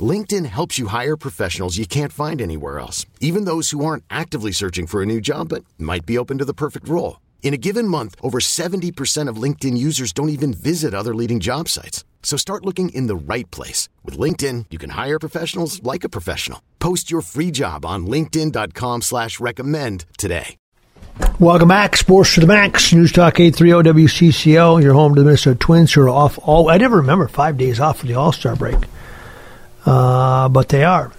LinkedIn helps you hire professionals you can't find anywhere else, even those who aren't actively searching for a new job but might be open to the perfect role. In a given month, over 70% of LinkedIn users don't even visit other leading job sites. So start looking in the right place. With LinkedIn, you can hire professionals like a professional. Post your free job on linkedin.com slash recommend today. Welcome back, Sports to the Max, News Talk 830 WCCO. You're home to the Minnesota Twins who are off all, I never remember five days off for the All-Star break. Uh, but they are.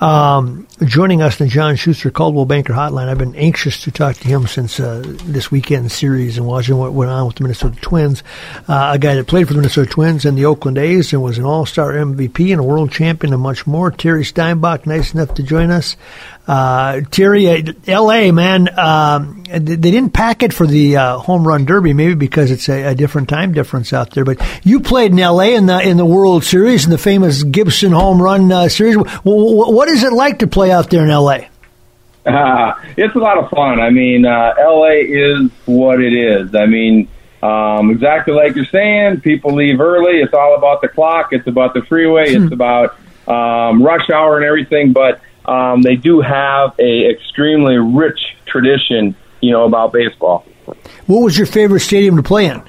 Um, joining us the John Schuster Coldwell Banker Hotline. I've been anxious to talk to him since uh, this weekend series and watching what went on with the Minnesota Twins. Uh, a guy that played for the Minnesota Twins and the Oakland A's and was an All-Star MVP and a world champion and much more. Terry Steinbach, nice enough to join us. Uh, Terry, uh, L.A. man, um, they didn't pack it for the uh, home run derby, maybe because it's a, a, different time difference out there. But you played in L.A. in the in the World Series in the famous Gibson home run uh, series. what is it like to play out there in L.A.? Uh, it's a lot of fun. I mean, uh, L.A. is what it is. I mean. Um, exactly like you're saying, people leave early. It's all about the clock. It's about the freeway. Hmm. It's about um, rush hour and everything. But um, they do have a extremely rich tradition, you know, about baseball. What was your favorite stadium to play in?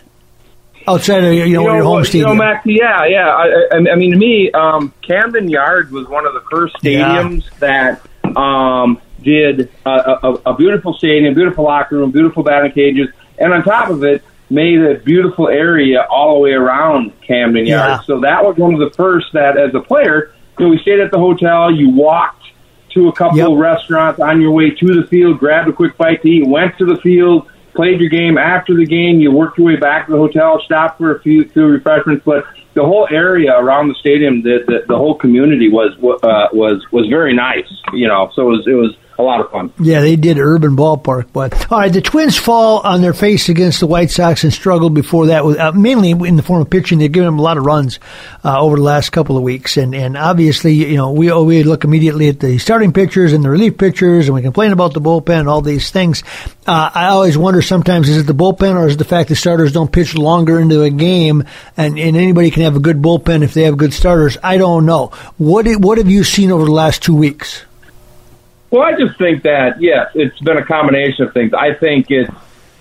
Outside of you know, you know your home stadium. You know, Max, yeah, yeah. I, I, I mean, to me, um, Camden Yards was one of the first stadiums yeah. that um, did a, a, a beautiful stadium, beautiful locker room, beautiful batting cages, and on top of it, made a beautiful area all the way around Camden Yards. Yeah. So that was one of the first that, as a player, you know, we stayed at the hotel. You walked to a couple yep. of restaurants on your way to the field, grabbed a quick bite to eat, went to the field, played your game. After the game, you worked your way back to the hotel, stopped for a few, few refreshments. But the whole area around the stadium, the the, the whole community was uh, was was very nice. You know, so it was it was a lot of fun. Yeah, they did urban ballpark. But all right, the Twins fall on their face against the White Sox and struggled before that, with, uh, mainly in the form of pitching. They've given them a lot of runs uh, over the last couple of weeks, and and obviously, you know, we we look immediately at the starting pitchers and the relief pitchers, and we complain about the bullpen and all these things. Uh, I always wonder sometimes is it the bullpen or is it the fact that starters don't pitch longer into a game, and and anybody can have a good bullpen if they have good starters. I don't know. What what have you seen over the last two weeks? Well, I just think that yes, it's been a combination of things. I think it's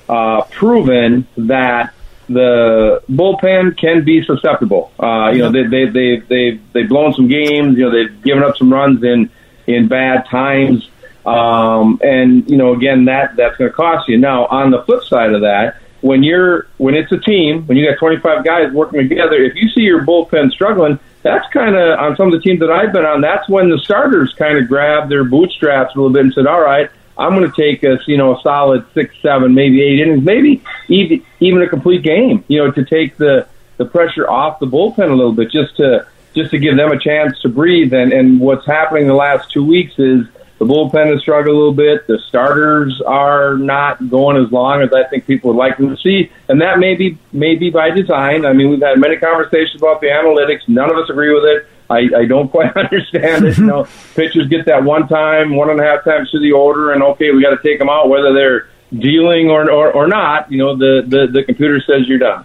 uh, proven that the bullpen can be susceptible. Uh, you know, they they they they they've blown some games. You know, they've given up some runs in in bad times. Um, and you know, again, that that's going to cost you. Now, on the flip side of that, when you're when it's a team, when you got 25 guys working together, if you see your bullpen struggling, that's kind of on some of the teams that I've been on. That's when the starters kind of grabbed their bootstraps a little bit and said, "All right, I'm going to take us, you know, a solid six, seven, maybe eight innings, maybe even even a complete game, you know, to take the the pressure off the bullpen a little bit, just to just to give them a chance to breathe. And and what's happening the last two weeks is the bullpen has struggled a little bit. The starters are not going as long as I think people would like them to see, and that may be may be by design. I mean, we've had many conversations about the analytics. None of us agree with it. I, I don't quite understand it. You know, pitchers get that one time, one and a half times to the order, and okay, we got to take them out, whether they're dealing or, or or not. You know, the the the computer says you're done.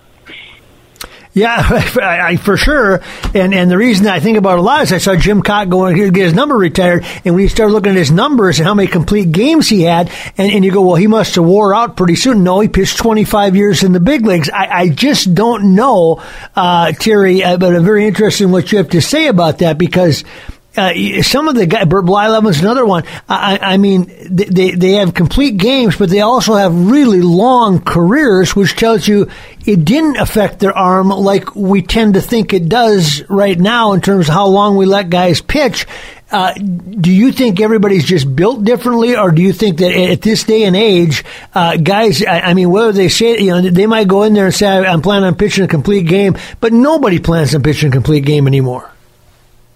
Yeah, I, I, for sure. And and the reason I think about a lot is I saw Jim Kaat going to get his number retired, and when you start looking at his numbers and how many complete games he had, and, and you go, well, he must have wore out pretty soon. No, he pitched 25 years in the big leagues. I, I just don't know, uh, Terry, uh, but I'm very interested in what you have to say about that because – uh, some of the guys, Bert Blyleven's another one. I, I mean, they, they have complete games, but they also have really long careers, which tells you it didn't affect their arm like we tend to think it does right now in terms of how long we let guys pitch. Uh, do you think everybody's just built differently, or do you think that at this day and age, uh, guys, I, I, mean, whether they say, you know, they might go in there and say, I'm planning on pitching a complete game, but nobody plans on pitching a complete game anymore?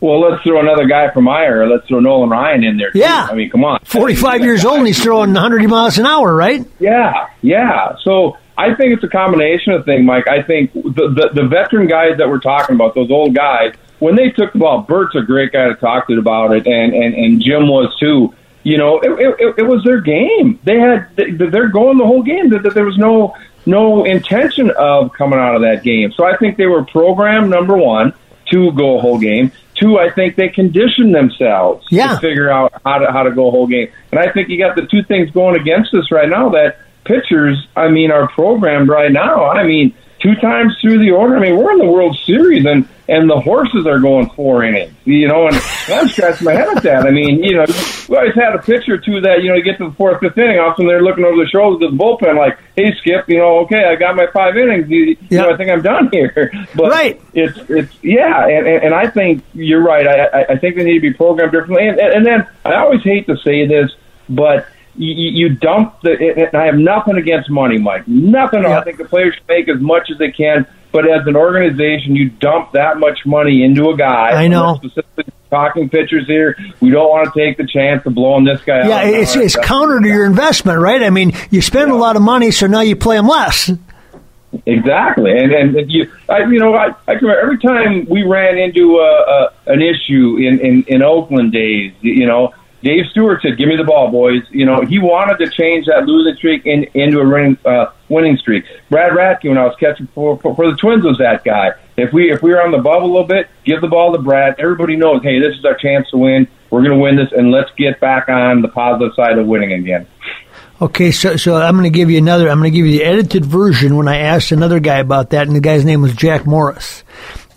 Well, let's throw another guy from Meyer. Let's throw Nolan Ryan in there. Too. Yeah. I mean, come on. 45 years old and he's throwing 100 miles an hour, right? Yeah, yeah. So I think it's a combination of things, Mike. I think the, the, the veteran guys that we're talking about, those old guys, when they took the ball, Bert's a great guy to talk to about it, and, and, and Jim was too. You know, it, it, it was their game. They had they're going the whole game. That there was no no intention of coming out of that game. So I think they were programmed number one to go a whole game. Two, I think they condition themselves yeah. to figure out how to how to go a whole game. And I think you got the two things going against us right now that pitchers, I mean, are programmed right now. I mean, two times through the order. I mean, we're in the World Series and and the horses are going four innings, you know, and I'm scratching my head at that. I mean, you know, we always had a pitcher too that, you know, you get to the fourth, fifth inning, often they're looking over the shoulder of the bullpen like, hey, Skip, you know, okay, I got my five innings, you, you know, I think I'm done here. But right. it's, it's, yeah, and, and, and I think you're right. I, I think they need to be programmed differently. And, and then I always hate to say this, but you, you dump the. And I have nothing against money, Mike. Nothing. Yep. I think the players should make as much as they can. But as an organization, you dump that much money into a guy. I know. Specifically talking pitchers here, we don't want to take the chance of blowing this guy yeah, out. Yeah, it's, it's counter to your investment, right? I mean, you spend yeah. a lot of money, so now you play them less. Exactly, and and you, I, you know, I, I remember every time we ran into a, a an issue in, in in Oakland days, you know, Dave Stewart said, "Give me the ball, boys." You know, he wanted to change that losing streak in, into a winning, uh, winning streak. Brad Radke, when I was catching for, for for the Twins, was that guy. If we if we were on the bubble a little bit, give the ball to Brad. Everybody knows, hey, this is our chance to win. We're going to win this, and let's get back on the positive side of winning again. Okay, so so I'm going to give you another. I'm going to give you the edited version when I asked another guy about that, and the guy's name was Jack Morris.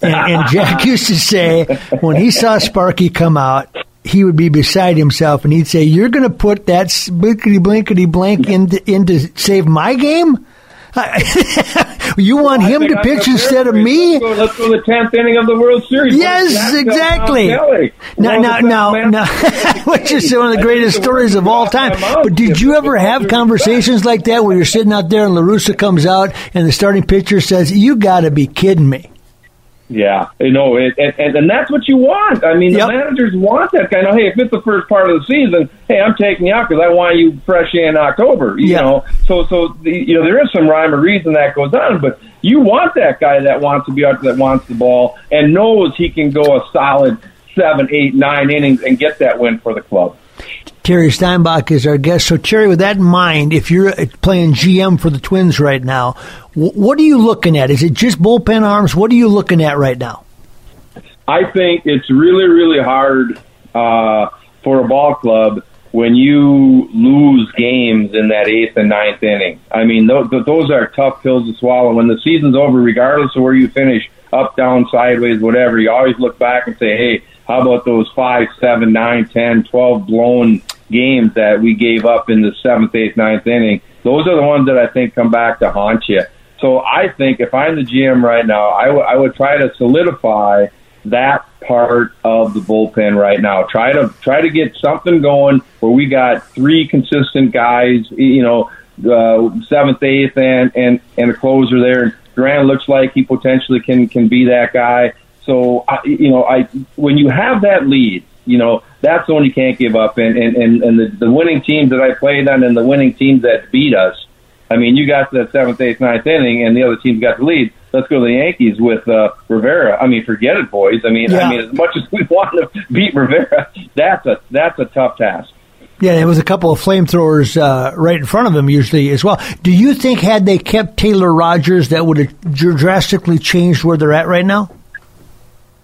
And, and Jack used to say when he saw Sparky come out, he would be beside himself and he'd say, "You're going to put that blinkety blinkety blank into into save my game." you want well, him to pitch instead of me? Let's go, let's go to the tenth inning of the World Series. Yes, exactly. Now, now, now, now, which is one of the greatest stories of all time. But did you ever have conversations like that where you're sitting out there and La Russa comes out and the starting pitcher says, "You got to be kidding me"? Yeah, you know, it, and, and that's what you want. I mean, yep. the managers want that kind of. Hey, if it's the first part of the season, hey, I'm taking you out because I want you fresh in October. You yeah. know, so so the, you know there is some rhyme or reason that goes on, but you want that guy that wants to be out there that wants the ball and knows he can go a solid seven, eight, nine innings and get that win for the club. Terry Steinbach is our guest. So, Terry, with that in mind, if you're playing GM for the Twins right now, what are you looking at? Is it just bullpen arms? What are you looking at right now? I think it's really, really hard uh, for a ball club when you lose games in that eighth and ninth inning. I mean, those, those are tough pills to swallow. When the season's over, regardless of where you finish, up, down, sideways, whatever, you always look back and say, hey, how about those five, seven, nine, ten, twelve blown games that we gave up in the seventh, eighth, ninth inning? Those are the ones that I think come back to haunt you. So I think if I'm the GM right now, I, w- I would try to solidify that part of the bullpen right now. Try to try to get something going where we got three consistent guys. You know, uh, seventh, eighth, and and and a closer there. Grant looks like he potentially can can be that guy. So I, you know, I when you have that lead, you know that's the one you can't give up. And and and, and the, the winning teams that I played on and the winning teams that beat us. I mean, you got to the seventh, eighth, ninth inning, and the other teams got the lead. Let's go to the Yankees with uh, Rivera. I mean, forget it, boys. I mean, yeah. I mean, as much as we want to beat Rivera, that's a that's a tough task. Yeah, there was a couple of flamethrowers uh, right in front of him usually as well. Do you think had they kept Taylor Rogers, that would have drastically changed where they're at right now?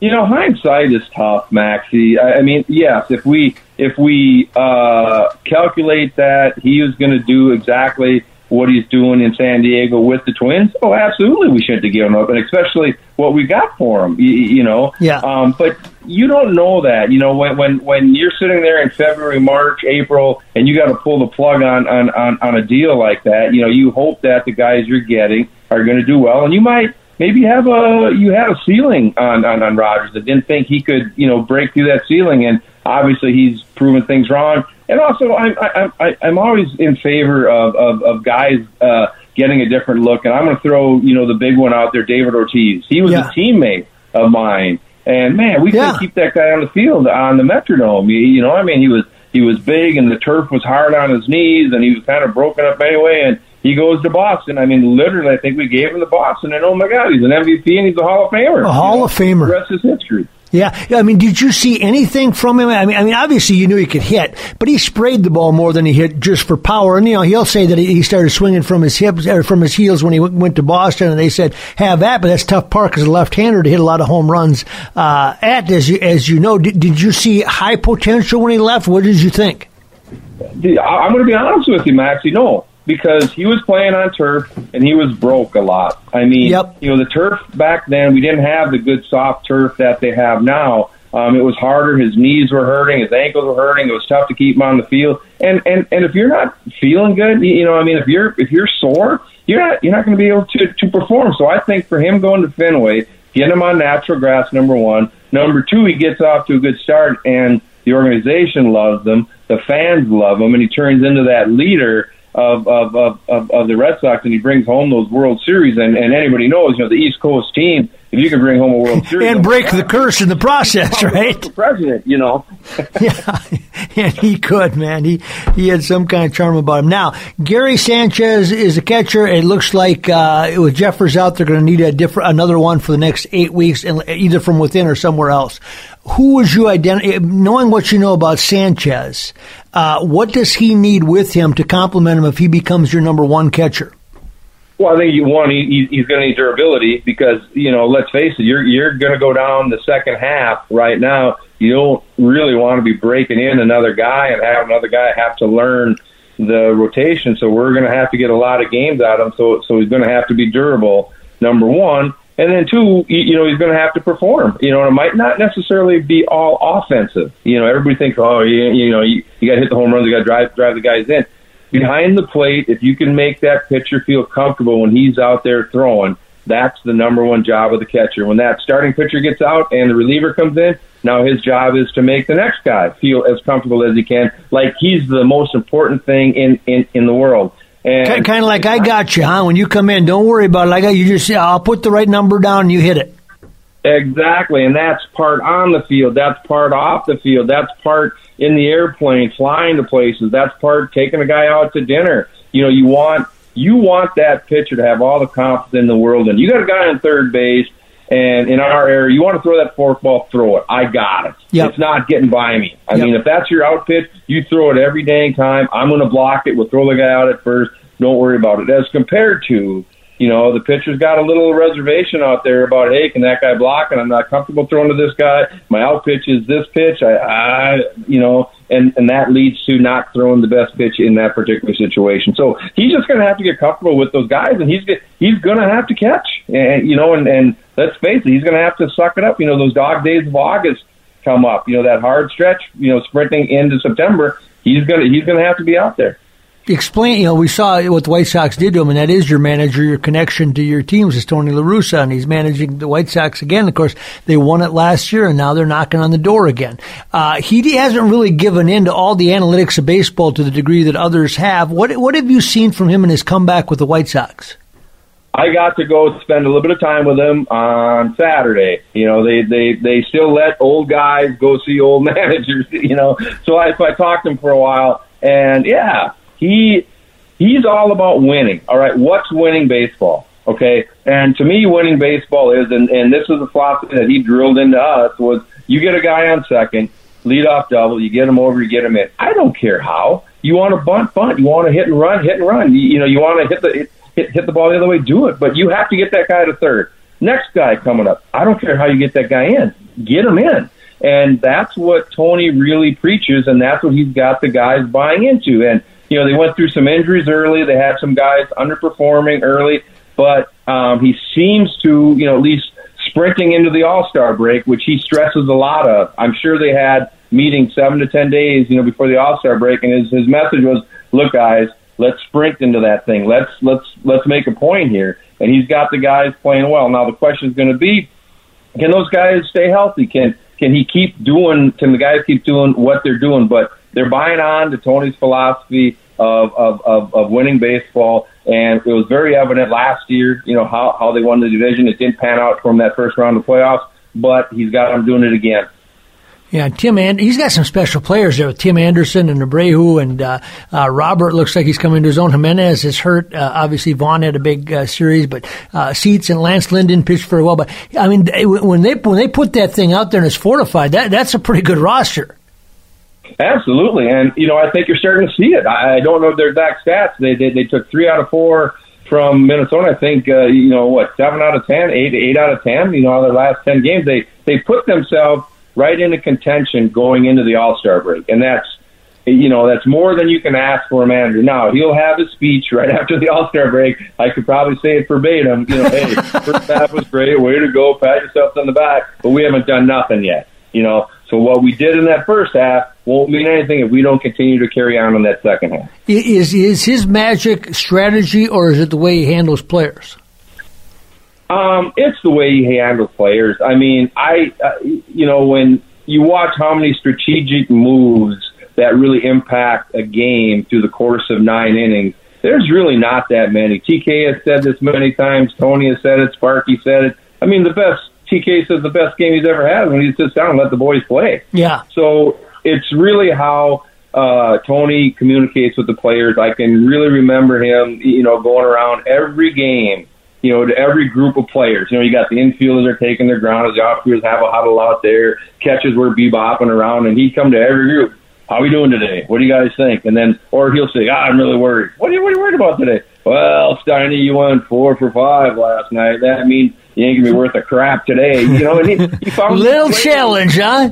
You know, hindsight is tough, Maxie. I, I mean, yes, if we if we uh, calculate that he was going to do exactly what he's doing in San Diego with the Twins, oh, absolutely, we shouldn't have given up, and especially what we got for him. You, you know, yeah. Um, but you don't know that. You know, when when when you're sitting there in February, March, April, and you got to pull the plug on on on on a deal like that. You know, you hope that the guys you're getting are going to do well, and you might maybe have a you had a ceiling on on, on Rogers that didn't think he could you know break through that ceiling, and obviously he's proven things wrong. And also, I'm I'm I, I'm always in favor of of, of guys uh, getting a different look, and I'm going to throw you know the big one out there, David Ortiz. He was Yeah. a teammate of mine. And man, we Yeah. couldn't keep that guy on the field on the Metrodome. You, you know, I mean, he was he was big, and the turf was hard on his knees, and he was kind of broken up anyway. And he goes to Boston. I mean, literally, I think we gave him to Boston, and oh my God, he's an MVP and he's a Hall of Famer. A Hall You know, of Famer. The rest is history. Yeah, I mean, did you see anything from him? I mean, I mean, obviously you knew he could hit, but he sprayed the ball more than he hit just for power. And you know, he'll say that he started swinging from his hips or from his heels when he went to Boston, and they said have that, but that's tough part as a left-hander to hit a lot of home runs. Uh, at as you as you know, did, did you see high potential when he left? What did you think? I'm going to be honest with you, Maxie. No, because he was playing on turf and he was broke a lot. I mean, Yep. you know, the turf back then we didn't have the good soft turf that they have now. Um, it was harder. His knees were hurting. His ankles were hurting. It was tough to keep him on the field. And and and if you're not feeling good, you know, I mean, if you're if you're sore, you're not you're not going to be able to to perform. So I think for him going to Fenway, getting him on natural grass, number one. Number two, he gets off to a good start, and the organization loves him. The fans love him, and he turns into that leader of of, of, of, of the Red Sox, and he brings home those World Series. And, and anybody knows, you know, the East Coast team, if you can bring home a World Series And break the curse in the process, right? for president, you know. yeah, and he could, man. He he had some kind of charm about him. Now, Gary Sanchez is a catcher. It looks like uh, with Jeffers out, they're going to need a different another one for the next eight weeks, and either from within or somewhere else. Who would you identify? Knowing what you know about Sanchez, uh, what does he need with him to complement him if he becomes your number one catcher? Well, I think you one he, he's going to need durability because you know, let's face it, you're you're going to go down the second half right now. You don't really want to be breaking in another guy and have another guy have to learn the rotation. So we're going to have to get a lot of games out of him. So so he's going to have to be durable. Number one, and then two, you, know, he's going to have to perform. You know, and it might not necessarily be all offensive. You know, everybody thinks, oh, you, you know, you, you got to hit the home runs, you got to drive drive the guys in behind the plate, if you can make that pitcher feel comfortable when he's out there throwing, that's the number one job of the catcher. When that starting pitcher gets out and the reliever comes in, now his job is to make the next guy feel as comfortable as he can, like he's the most important thing in in, in the world. And Kind of like I got you, huh? When you come in, don't worry about it. Like you just, say I'll put the right number down and you hit it. Exactly, and that's part on the field. That's part off the field. That's part in the airplane, flying to places. That's part taking a guy out to dinner. You know, you want you want that pitcher to have all the confidence in the world, and you got a guy on third base. And in our area, you want to throw that fork ball, throw it. I got it. Yep. It's not getting by me. I Yep. mean, if that's your out pitch, you throw it every dang time. I'm going to block it. We'll throw the guy out at first. Don't worry about it. As compared to you know, the pitcher's got a little reservation out there about, hey, can that guy block? And I'm not comfortable throwing to this guy. My out pitch is this pitch. I, I you know, and and that leads to not throwing the best pitch in that particular situation. So he's just going to have to get comfortable with those guys, and he's he's going to have to catch. And you know, and and let's face it, he's going to have to suck it up. You know, those dog days of August come up. You know, that hard stretch. You know, sprinting into September. He's gonna he's gonna have to be out there. Explain, you know, we saw what the White Sox did to him, and that is your manager, your connection to your teams is Tony La Russa, and he's managing the White Sox again. Of course, they won it last year, and now they're knocking on the door again. Uh, he hasn't really given in to all the analytics of baseball to the degree that others have. What what have you seen from him in his comeback with the White Sox? I got to go spend a little bit of time with him on Saturday. You know, they they they still let old guys go see old managers. You know, so I so I talked to him for a while, and yeah, he he's all about winning. All right, what's winning baseball? Okay, and to me, winning baseball is, and and this is the philosophy that he drilled into us was: you get a guy on second, lead off double, you get him over, you get him in. I don't care how. You want to bunt, bunt. You want to hit and run, hit and run. You, you know, you want to hit the hit, hit the ball the other way, do it. But you have to get that guy to third. Next guy coming up. I don't care how you get that guy in. Get him in. And that's what Tony really preaches, and that's what he's got the guys buying into. And you know, they went through some injuries early. They had some guys underperforming early, but um, he seems to, you know, at least sprinting into the All Star break, which he stresses a lot of. I'm sure they had meetings seven to ten days, you know, before the All Star break, and his his message was, "Look, guys, let's sprint into that thing. Let's let's let's make a point here." And he's got the guys playing well. Now the question is going to be, can those guys stay healthy? Can can he keep doing? Can the guys keep doing what they're doing? But they're buying on to Tony's philosophy of of of, of winning baseball, and it was very evident last year. You know how how they won the division. It didn't pan out from that first round of playoffs, but he's got them doing it again. Yeah, Tim and he's got some special players there with Tim Anderson and Abreu and uh, uh, Robert looks like he's coming to his own. Jimenez is hurt. Uh, obviously, Vaughn had a big uh, series, but uh, Cease and Lance Lynn pitched very well. But I mean, when they when they put that thing out there and it's fortified, that that's a pretty good roster. Absolutely, and you know I think you're starting to see it. I, don't know their exact stats. They, they they took three out of four from Minnesota. I think uh, you know what seven out of ten, eight eight out of ten. You know, their last ten games, they they put themselves right into contention going into the All Star break, and that's you know that's more than you can ask for a manager. Now he'll have his speech right after the All Star break. I could probably say it verbatim. You know, hey, first half was great, way to go, pat yourself on the back, but we haven't done nothing yet. You know, so what we did in that first half won't mean anything if we don't continue to carry on in that second half. Is is his magic strategy, or is it the way he handles players? Um, it's the way he handles players. I mean, I, uh, you know, when you watch how many strategic moves that really impact a game through the course of nine innings, there's really not that many. TK has said this many times. Tony has said it. Sparky said it. I mean, the best TK says the best game he's ever had when he sits down and let the boys play. Yeah. So it's really how uh, Tony communicates with the players. I can really remember him, you know, going around every game, you know, to every group of players. You know, you got the infielders are taking their ground, the outfielders have a huddle out there, catches were bebopping around, and he'd come to every group. How are we doing today? What do you guys think? And then, or he'll say, ah, I'm really worried. What are you, what are you worried about today? Well, Steiny, you went four for five last night. That means you ain't gonna be worth a crap today. You know, and he, he found little challenge, huh?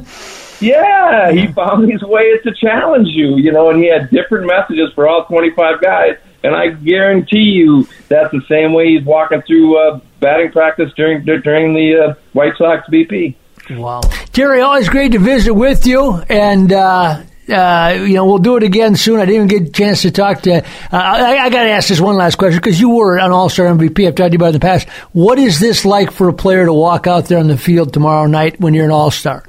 Yeah, he found his ways to challenge you. You know, and he had different messages for all 25 guys. And I guarantee you, that's the same way he's walking through uh, batting practice during during the uh, White Sox BP. Wow, Terry, always great to visit with you, and uh, uh, you know, we'll do it again soon. I didn't even get a chance to talk to. Uh, I, I got to ask this one last question because you were an All Star MVP. I've talked to you about in the past. What is this like for a player to walk out there on the field tomorrow night when you're an All Star?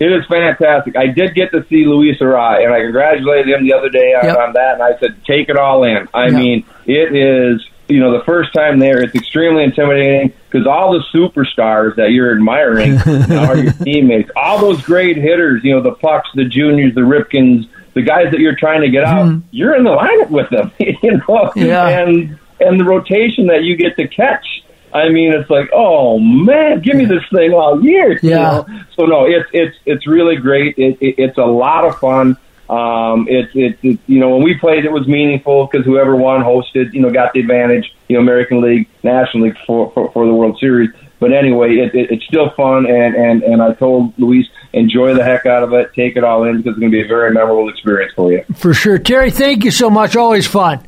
It is fantastic. I did get to see Luis Arraez, and I congratulated him the other day on, yep. on that. And I said, take it all in. I yep. mean, it is you know, the first time there, it's extremely intimidating because all the superstars that you're admiring are your teammates. All those great hitters, you know, the Pucks, the Juniors, the Ripkens, the guys that you're trying to get out, mm-hmm. you're in the lineup with them, you know, yeah. and and the rotation that you get to catch. I mean, it's like, oh man, give me this thing all year. Yeah. You know? So no, it's it's it's really great. It, it, it's a lot of fun. Um, it's it, it, you know when we played it was meaningful because whoever won hosted you know got the advantage you know American League National League for for, for the World Series but anyway it, it, it's still fun and and and I told Luis enjoy the heck out of it take it all in because it's going to be a very memorable experience for you for sure Terry thank you so much always fun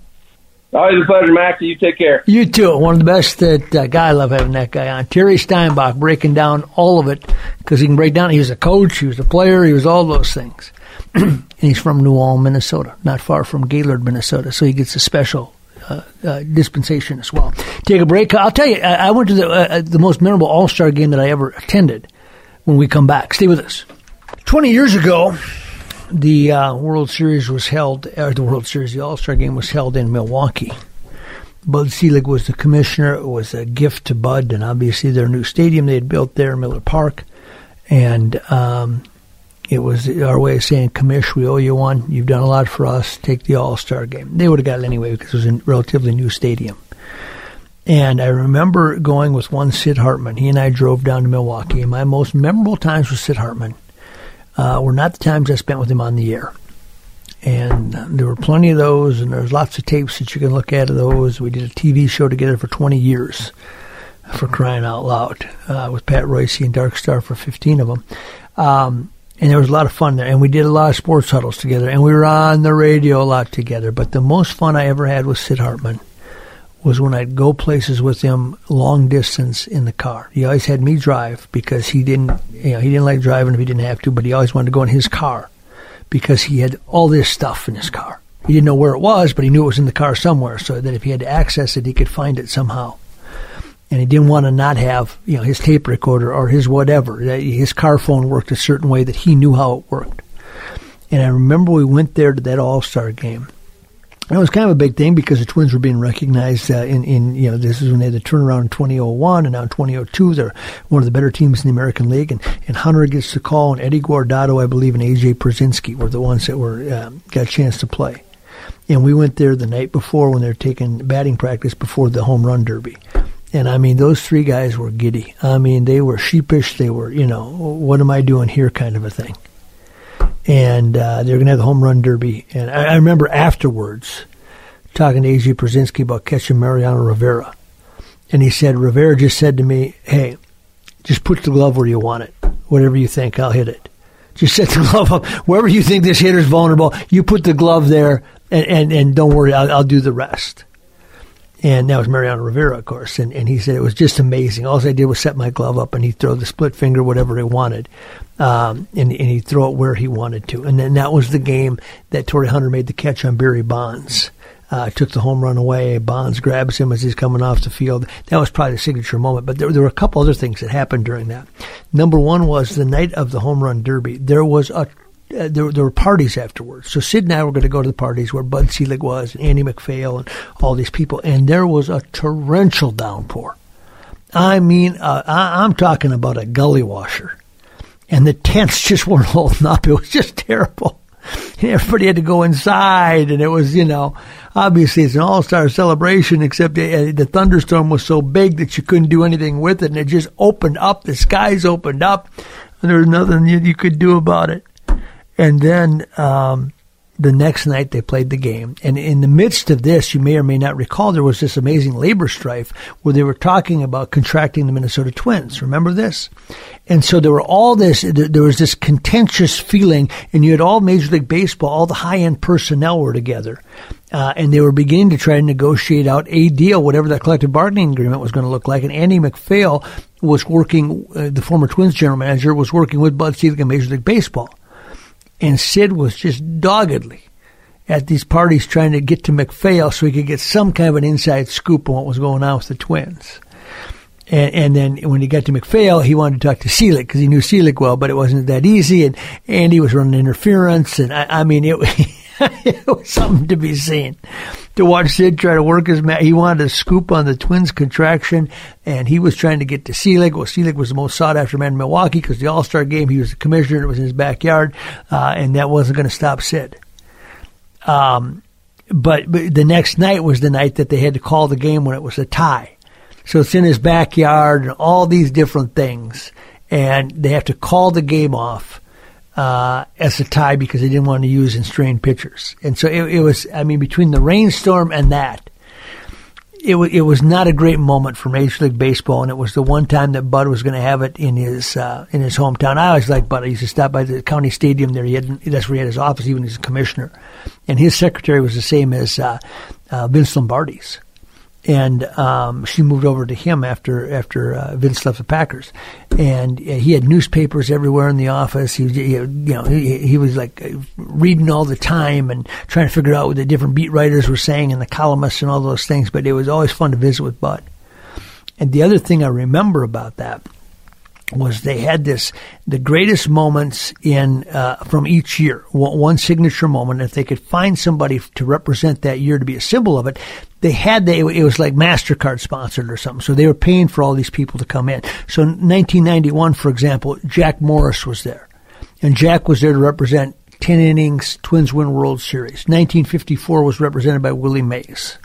Always a pleasure, Max. You take care. You too. One of the best that uh, guy. I love having that guy on. Terry Steinbach breaking down all of it because he can break down. He was a coach. He was a player. He was all those things. and he's from New Ulm, Minnesota, not far from Gaylord, Minnesota. So he gets a special uh, uh, dispensation as well. Take a break. I'll tell you, I, I went to the, uh, uh the most memorable All Star game that I ever attended. When we come back, stay with us. Twenty years ago, the uh, World Series was held, or the World Series, the All Star game was held in Milwaukee. Bud Selig was the commissioner. It was a gift to Bud, and obviously their new stadium they had built there, Miller Park, and um, it was our way of saying, "Commish, we owe you one. You've done a lot for us. Take the All Star game." They would have got it anyway because it was a relatively new stadium. And I remember going with one Sid Hartman. He and I drove down to Milwaukee, and my most memorable times with Sid Hartman uh, were not the times I spent with him on the air. And there were plenty of those, and there's lots of tapes that you can look at of those. We did a TV show together for 20 years, for crying out loud, uh, with Pat Royce and Dark Star for 15 of them. Um, and there was a lot of fun there. And we did a lot of sports huddles together, and we were on the radio a lot together. But the most fun I ever had with Sid Hartman was when I'd go places with him long distance in the car. He always had me drive because he didn't, you know, he didn't like driving if he didn't have to, but he always wanted to go in his car because he had all this stuff in his car. He didn't know where it was, but he knew it was in the car somewhere, so that if he had to access it, he could find it somehow and he didn't want to not have you know his tape recorder or his whatever. His car phone worked a certain way that he knew how it worked. And I remember we went there to that All Star game, It was kind of a big thing because the Twins were being recognized uh, in, in, you know, this is when they had the turnaround in 2001 and now in 2002 they're one of the better teams in the American League. And, and Hunter gets the call and Eddie Guardado, I believe, and AJ Pierzynski were the ones that were, uh, got a chance to play. And we went there the night before when they were taking batting practice before the home run derby. And I mean, those three guys were giddy. I mean, they were sheepish. They were, you know, what am I doing here kind of a thing and uh, they're going to have the home run derby. And I, I remember afterwards talking to A.J. Pierzynski about catching Mariano Rivera. And he said, Rivera just said to me, hey, just put the glove where you want it. Whatever you think, I'll hit it. Just set the glove up. Wherever you think this hitter's vulnerable, you put the glove there and, and, and don't worry, I'll, I'll do the rest. And that was Mariano Rivera, of course. And, and he said it was just amazing. All I did was set my glove up and he'd throw the split finger, whatever he wanted. Um, and, and he'd throw it where he wanted to. And then that was the game that Torii Hunter made the catch on Barry Bonds. Uh, took the home run away. Bonds grabs him as he's coming off the field. That was probably the signature moment. But there, there were a couple other things that happened during that. Number one was the night of the home run derby. There was a uh, there, there were parties afterwards. So Sid and I were going to go to the parties where Bud Selig was and Andy MacPhail and all these people, and there was a torrential downpour. I mean, uh, I, I'm talking about a gully washer, and the tents just weren't holding up. It was just terrible. Everybody had to go inside, and it was, you know, obviously it's an all-star celebration, except the, uh, the thunderstorm was so big that you couldn't do anything with it, and it just opened up. The skies opened up, and there was nothing you, you could do about it. And then um, the next night they played the game. And in the midst of this, you may or may not recall, there was this amazing labor strife where they were talking about contracting the Minnesota Twins. Remember this? And so there were all this, there was this contentious feeling, and you had all Major League Baseball, all the high end personnel were together. Uh, and they were beginning to try to negotiate out a deal, whatever that collective bargaining agreement was going to look like. And Andy MacPhail was working, uh, the former Twins general manager was working with Bud Selig in Major League Baseball. And Sid was just doggedly at these parties trying to get to MacPhail so he could get some kind of an inside scoop on what was going on with the twins. And, and then when he got to MacPhail, he wanted to talk to Selig because he knew Selig well, but it wasn't that easy. And Andy was running interference. And I, I mean, it, it was something to be seen. To watch Sid try to work his match. He wanted to scoop on the Twins contraction, and he was trying to get to Selig. Well, Selig was the most sought after man in Milwaukee because the All Star game, he was the commissioner, it was in his backyard, uh, and that wasn't going to stop Sid. Um, but, but the next night was the night that they had to call the game when it was a tie. So it's in his backyard and all these different things. And they have to call the game off uh, as a tie because they didn't want to use in strained pitchers. And so it, it was, I mean, between the rainstorm and that, it, w- it was not a great moment for Major League Baseball, and it was the one time that Bud was going to have it in his uh, in his hometown. I always liked Bud. I used to stop by the county stadium there. He had that's where he had his office, even as a commissioner, and his secretary was the same as uh, uh, Vince Lombardi's and um, she moved over to him after after uh, Vince left the Packers, and uh, he had newspapers everywhere in the office. He, he you know he, he was like reading all the time and trying to figure out what the different beat writers were saying and the columnists and all those things. But it was always fun to visit with Bud. And the other thing I remember about that was they had this the greatest moments in uh, from each year. One, signature moment if they could find somebody to represent that year to be a symbol of it they had the, it was like mastercard sponsored or something. So they were paying for all these people to come in. So in 1991 for example jack morris was there. And jack was there to represent 10 innings twins win world series. 1954 was represented by willie mays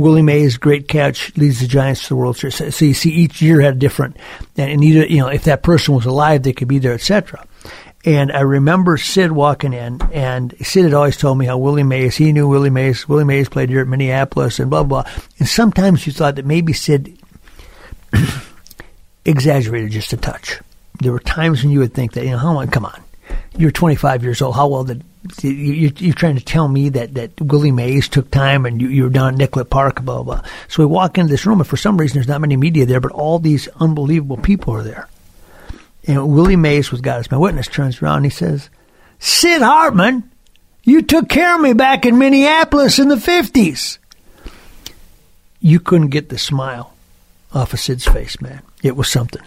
Willie Mays, great catch, leads the Giants to the World Series. So you see, each year had a different, and either you know if that person was alive, they could be there, etc. And I remember Sid walking in, and Sid had always told me how Willie Mays, he knew Willie Mays. Willie Mays played here at Minneapolis, and blah blah. And sometimes you thought that maybe Sid exaggerated just a touch. There were times when you would think that, you know, on, come on, you're 25 years old. How well did you, you're trying to tell me that, that Willie Mays took time and you, you were down at Nicollet Park, blah, blah. blah. So we walk into this room, and for some reason, there's not many media there, but all these unbelievable people are there. And Willie Mays was God as my witness, turns around he says, Sid Hartman, you took care of me back in Minneapolis in the 50s. You couldn't get the smile off of Sid's face, man. It was something.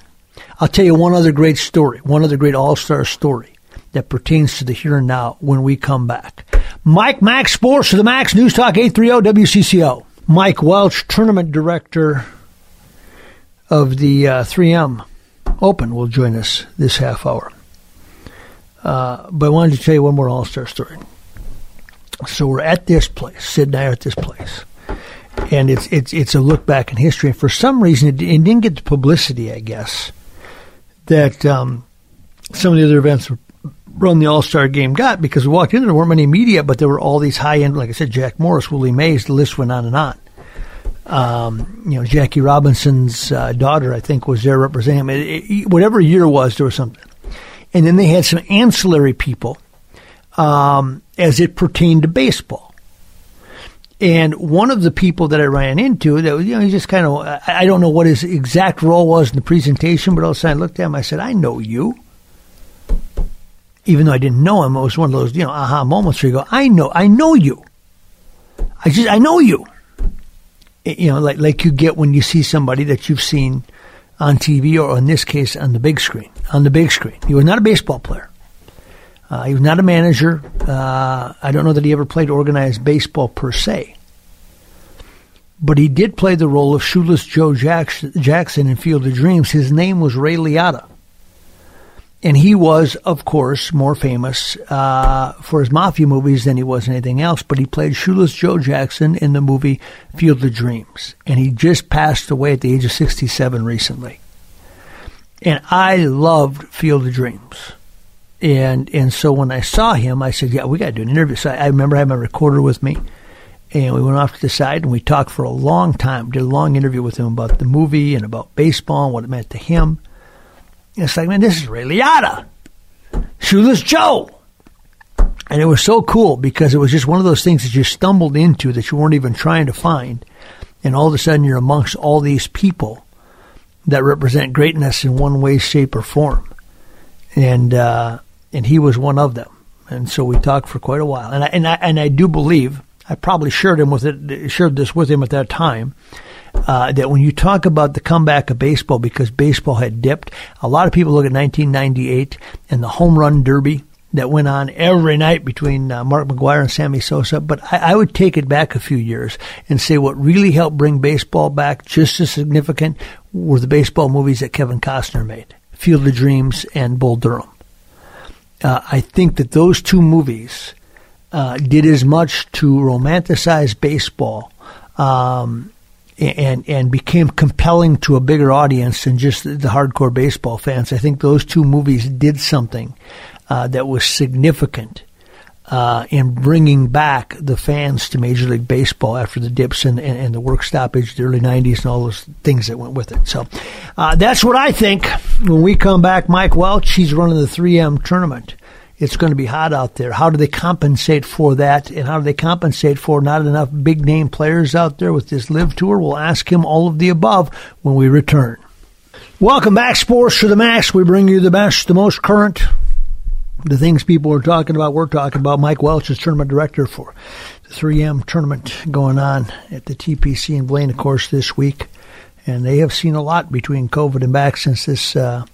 I'll tell you one other great story, one other great all star story that pertains to the here and now when we come back. Mike Max Sports to the Max News Talk 830 WCCO. Mike Welch, tournament director of the uh, 3M Open, will join us this half hour. Uh, but I wanted to tell you one more All Star story. So we're at this place, Sid and I are at this place, and it's it's it's a look back in history. And for some reason, it, it didn't get the publicity, I guess, that um, some of the other events run the All Star game got because we walked in there, weren't many media, but there were all these high end, like I said, Jack Morris, Willie Mays, the list went on and on. Um, you know, Jackie Robinson's uh, daughter, I think, was there representing. It, it, whatever year it was, there was something. And then they had some ancillary people um, as it pertained to baseball. And one of the people that I ran into, that you know, he just kind of, I don't know what his exact role was in the presentation, but all of a sudden I looked at him, I said, I know you. Even though I didn't know him, it was one of those, you know, aha moments where you go, I know, I know you. I just, I know you. You know, like, like you get when you see somebody that you've seen on TV or in this case on the big screen. On the big screen. He was not a baseball player. Uh, he was not a manager. Uh, I don't know that he ever played organized baseball per se. But he did play the role of Shoeless Joe Jackson in Field of Dreams. His name was Ray Liotta. And he was, of course, more famous uh, for his mafia movies than he was anything else. But he played Shoeless Joe Jackson in the movie Field of Dreams. And he just passed away at the age of 67 recently. And I loved Field of Dreams. And and so when I saw him, I said, "Yeah, we got to do an interview." So I, I remember having a recorder with me, and we went off to the side and we talked for a long time. Did a long interview with him about the movie and about baseball and what it meant to him. And it's like, man, this is Ray Liotta, Shoeless Joe, and it was so cool because it was just one of those things that you stumbled into that you weren't even trying to find, and all of a sudden you're amongst all these people that represent greatness in one way, shape, or form, and. uh and he was one of them. And so we talked for quite a while. And I, and I, and I do believe, I probably shared him with it, shared this with him at that time, uh, that when you talk about the comeback of baseball because baseball had dipped, a lot of people look at 1998 and the home run derby that went on every night between uh, Mark McGwire and Sammy Sosa. But I, I, would take it back a few years and say what really helped bring baseball back just as significant were the baseball movies that Kevin Costner made, Field of Dreams and Bull Durham uh, I think that those two movies uh, did as much to romanticize baseball um, and and became compelling to a bigger audience than just the, hardcore baseball fans. I think those two movies did something uh, that was significant. Uh, in bringing back the fans to Major League Baseball after the dips and, and, and, the work stoppage, the early 90s, and all those things that went with it. So uh, that's what I think. When we come back, Mike Welch, he's running the 3M tournament. It's going to be hot out there. How do they compensate for that? And how do they compensate for not enough big name players out there with this LIV tour? We'll ask him all of the above when we return. Welcome back, Sports to the Max. We bring you the best, the most current, the things people are talking about. We're talking about Mike Welch is tournament director for the 3M tournament going on at the TPC in Blaine, of course, this week. And they have seen a lot between COVID and back since this uh,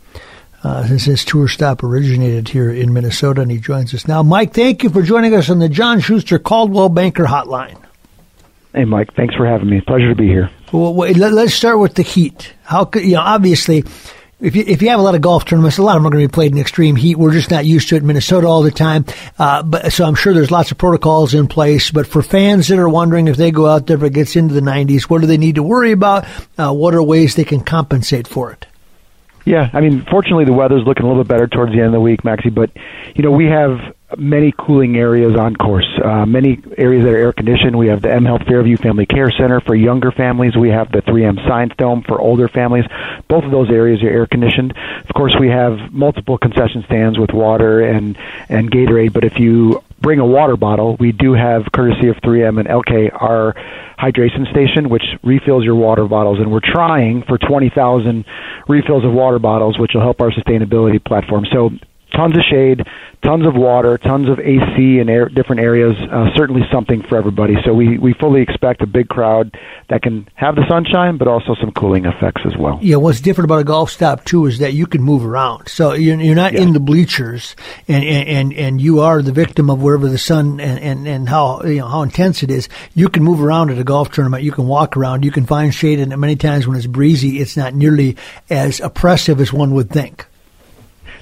uh, since his tour stop originated here in Minnesota, and he joins us now. Mike, thank you for joining us on the John Schuster Coldwell Banker Hotline. Hey, Mike, thanks for having me. Pleasure to be here. Well, wait, let, us start with the heat. How could you know? Obviously, if you, if you have a lot of golf tournaments, a lot of them are going to be played in extreme heat. We're just not used to it in Minnesota all the time. Uh, but so I'm sure there's lots of protocols in place. But for fans that are wondering if they go out there if it gets into the 90s, what do they need to worry about? Uh, what are ways they can compensate for it? Yeah, I mean, fortunately, the weather's looking a little bit better towards the end of the week, Maxie. But you know, we have many cooling areas on course. Uh, many areas that are air conditioned. We have the M Health Fairview Family Care Center for younger families. We have the 3M Science Dome for older families. Both of those areas are air conditioned. Of course, we have multiple concession stands with water and and Gatorade. But if you bring a water bottle, we do have courtesy of 3M and LK, our hydration station, which refills your water bottles. And we're trying for 20,000 refills of water bottles, which will help our sustainability platform. So tons of shade, tons of water, tons of AC in air, different areas. Uh, certainly something for everybody. So we, we fully expect a big crowd that can have the sunshine, but also some cooling effects as well. Yeah, what's different about a golf stop too is that you can move around. So you're, you're not yeah. in the bleachers, and, and and you are the victim of wherever the sun and, and, and how you know how intense it is. You can move around at a golf tournament. You can walk around. You can find shade, and many times when it's breezy, it's not nearly as oppressive as one would think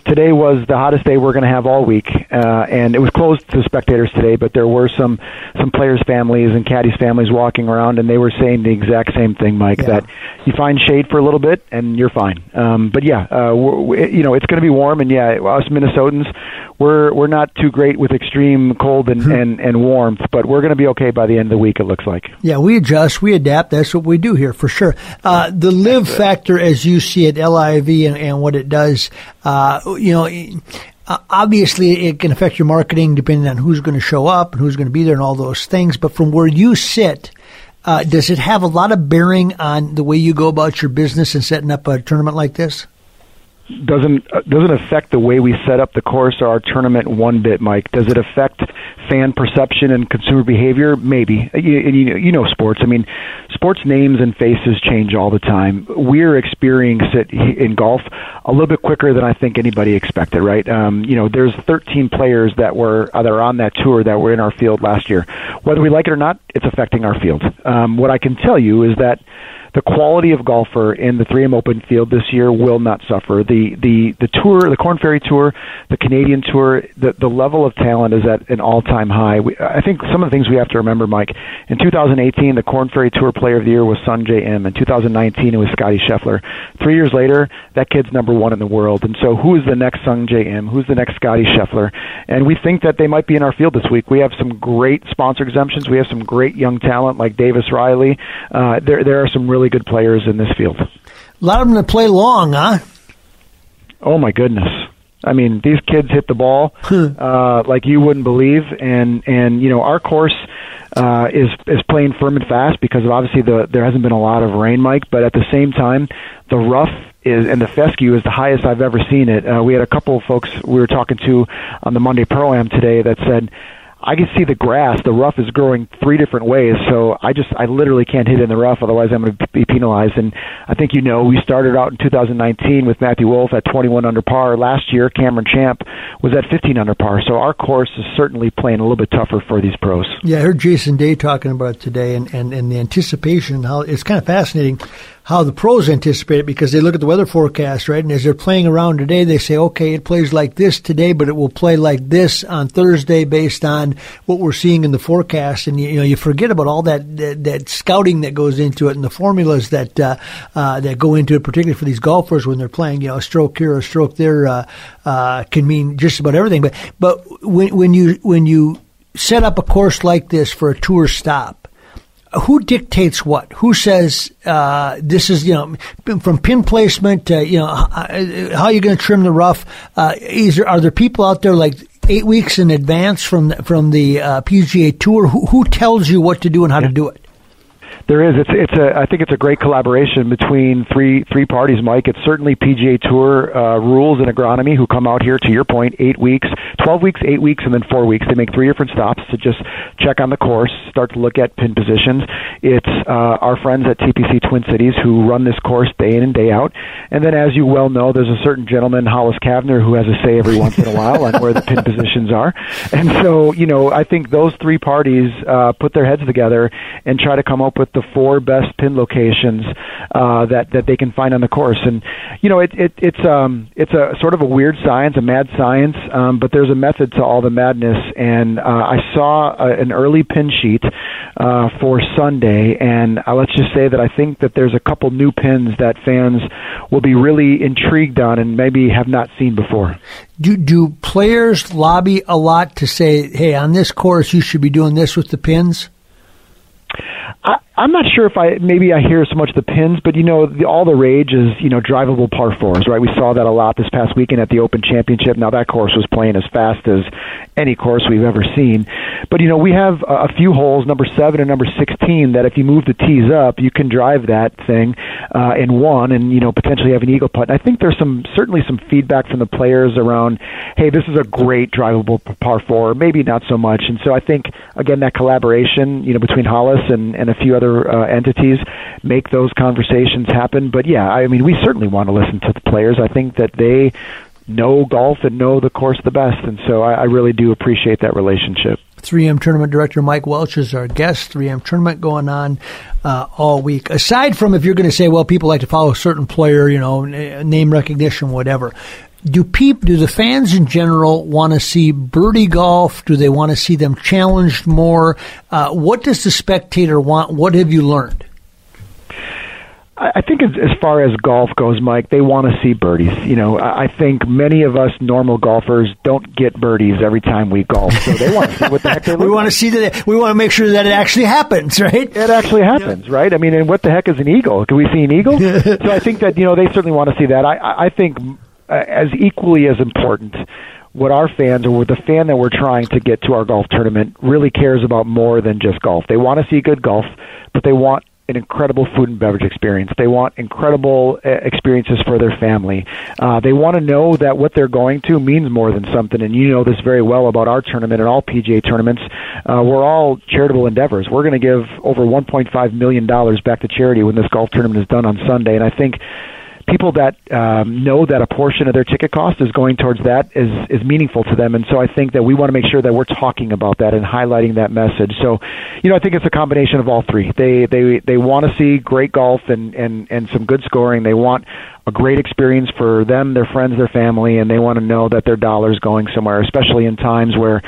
today was the hottest day we're going to have all week, uh, and it was closed to spectators today. But there were some some players' families and caddies' families walking around, and they were saying the exact same thing, Mike. Yeah. That you find shade for a little bit, and you're fine. Um, but yeah, uh, you know it's going to be warm, and yeah, us Minnesotans, we're we're not too great with extreme cold and and, and warmth, but we're going to be okay by the end of the week. It looks like. Yeah, we adjust, we adapt. That's what we do here for sure. Uh, the LIV factor, as you see it, LIV, and, and what it does. Uh, you know, obviously it can affect your marketing depending on who's going to show up and who's going to be there and all those things. But from where you sit, uh, does it have a lot of bearing on the way you go about your business and setting up a tournament like this? Doesn't doesn't affect the way we set up the course or our tournament one bit, Mike. Does it affect fan perception and consumer behavior? Maybe. You, you, you know sports. I mean, sports names and faces change all the time. We're experiencing it in golf a little bit quicker than I think anybody expected. Right? Um, you know, there's 13 players that were uh, that are on that tour that were in our field last year. Whether we like it or not, it's affecting our field. Um, what I can tell you is that the quality of golfer in the 3M Open field this year will not suffer. The the the tour, the Corn Ferry Tour, the Canadian Tour, the the level of talent is at an all time high. We, I think some of the things we have to remember, Mike. In 2018, the Corn Ferry Tour Player of the Year was Sungjae Im. In 2019, it was Scottie Scheffler. Three years later, that kid's number one in the world. And so, who is the next Sungjae Im? Who's the next Scottie Scheffler? And we think that they might be in our field this week. We have some great sponsor exemptions. We have some great young talent like Davis Riley. Uh, there there are some really really good players in this field. A lot of them to play long, huh? Oh my goodness! I mean, these kids hit the ball uh, like you wouldn't believe, and and you know our course uh, is is playing firm and fast because of obviously the there hasn't been a lot of rain, Mike. But at the same time, the rough is and the fescue is the highest I've ever seen it. Uh, we had a couple of folks we were talking to on the Monday Pro Am today that said I can see the grass. The rough is growing three different ways, so I just I literally can't hit in the rough. Otherwise, I'm going to be penalized. And I think you know we started out in 2019 with Matthew Wolff at 21 under par. Last year, Cameron Champ was at 15 under par. So our course is certainly playing a little bit tougher for these pros. Yeah, I heard Jason Day talking about today, and and, and the anticipation. How it's kind of fascinating how the pros anticipate it because they look at the weather forecast, right? And as they're playing around today, they say, okay, it plays like this today, but it will play like this on Thursday based on what we're seeing in the forecast. And you, you know, you forget about all that, that, that scouting that goes into it and the formulas that uh, uh, that go into it, particularly for these golfers when they're playing. You know, a stroke here, a stroke there uh, uh can mean just about everything. But but when when you when you set up a course like this for a tour stop who dictates what? Who says uh, this is you know from pin placement to you know how, how you're going to trim the rough? Uh, is there, are there people out there like eight weeks in advance from the, from the uh, PGA Tour who, who tells you what to do and how yeah. to do it? There is. It's it's a. I think it's a great collaboration between three three parties, Mike. It's certainly PGA Tour uh, rules and agronomy who come out here. To your point, eight weeks, twelve weeks, eight weeks, and then four weeks. They make three different stops to just check on the course, start to look at pin positions. It's uh, our friends at TPC Twin Cities who run this course day in and day out. And then, as you well know, there's a certain gentleman, Hollis Cavner, who has a say every once in a while on where the pin positions are. And so, you know, I think those three parties uh, put their heads together and try to come up with the four best pin locations uh, that that they can find on the course. And you know, it, it it's um it's a sort of a weird science, a mad science, um, but there's a method to all the madness. And uh, I saw a, an early pin sheet uh, for Sunday, and let's just say that I think that there's a couple new pins that fans will be really intrigued on and maybe have not seen before. Do do players lobby a lot to say, "Hey, on this course, you should be doing this with the pins"? I, I'm not sure if I maybe I hear so much the pins, but you know, the, all the rage is you know drivable par fours, right? We saw that a lot this past weekend at the Open Championship. Now that course was playing as fast as any course we've ever seen, but you know we have a, a few holes, number seven and number sixteen, that if you move the tees up, you can drive that thing uh, in one, and you know potentially have an eagle putt. And I think there's some certainly some feedback from the players around, hey, this is a great drivable par four, maybe not so much. And so I think again that collaboration, you know, between Hollis and and a few other uh, entities make those conversations happen. But yeah, I mean, we certainly want to listen to the players. I think that they know golf and know the course the best, and so I, I really do appreciate that relationship. 3M Tournament Director Mike Welch is our guest. 3M Tournament going on uh, all week. Aside from if you're going to say, well, people like to follow a certain player, you know, name recognition, whatever do people, do the fans in general want to see birdie golf? Do they want to see them challenged more? Uh, what does the spectator want? What have you learned? I think as, as far as golf goes, Mike, they want to see birdies. You know, I think many of us normal golfers don't get birdies every time we golf, so they want to see what the heck they're. we want to see that. We want to make sure that it actually happens, right? It actually happens, yeah. right? I mean, and what the heck is an eagle? Can we see an eagle? so I think that you know they certainly want to see that. I I think uh, as equally as important what our fans or what the fan that we're trying to get to our golf tournament really cares about more than just golf. They want to see good golf, but they want an incredible food and beverage experience. They want incredible uh, experiences for their family. Uh, they want to know that what they're going to means more than something. And you know this very well about our tournament and all PGA tournaments. Uh, we're all charitable endeavors. We're going to give over 1.5 million dollars back to charity when this golf tournament is done on Sunday. And I think people that um, know that a portion of their ticket cost is going towards that is is meaningful to them, and so I think that we want to make sure that we're talking about that and highlighting that message. So, you know, I think it's a combination of all three. They they they want to see great golf and and and some good scoring. They want a great experience for them, their friends, their family, and they want to know that their dollar's going somewhere, especially in times where,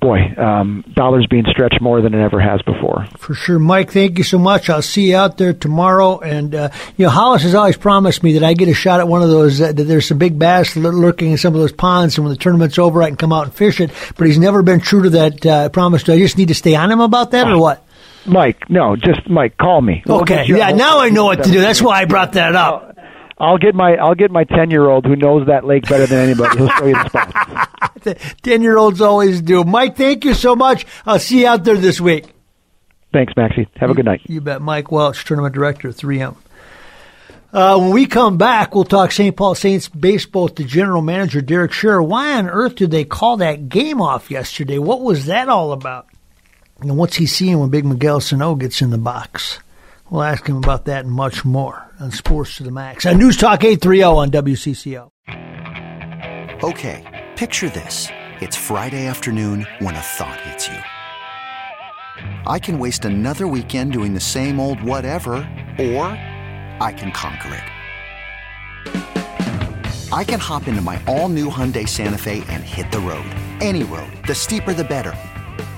boy, um, dollars being stretched more than it ever has before. For sure, Mike. Thank you so much. I'll see you out there tomorrow. And uh, you know, Hollis has always promised me that I get a shot at one of those. Uh, that there's some big bass lurking in some of those ponds, and when the tournament's over, I can come out and fish it. But he's never been true to that uh, promise. Do I just need to stay on him about that, or what? Mike, no, just Mike, call me. Okay, yeah, now I know what to do. That's why I brought that up. I'll get my I'll get my ten year old who knows that lake better than anybody. He'll show you the spots. ten year olds always do. Mike, thank you so much. I'll see you out there this week. Thanks, Maxie. Have a good night. You bet. Mike Welch, tournament director, 3M. Uh, when we come back, we'll talk St. Paul Saints baseball with the general manager, Derek Sharrer. Why on earth did they call that game off yesterday? What was that all about? And what's he seeing when Big Miguel Sano gets in the box? We'll ask him about that and much more on Sports to the Max on News Talk 830 on WCCO. Okay, picture this. It's Friday afternoon when a thought hits you. I can waste another weekend doing the same old whatever, or I can conquer it. I can hop into my all new Hyundai Santa Fe and hit the road. Any road. The steeper, the better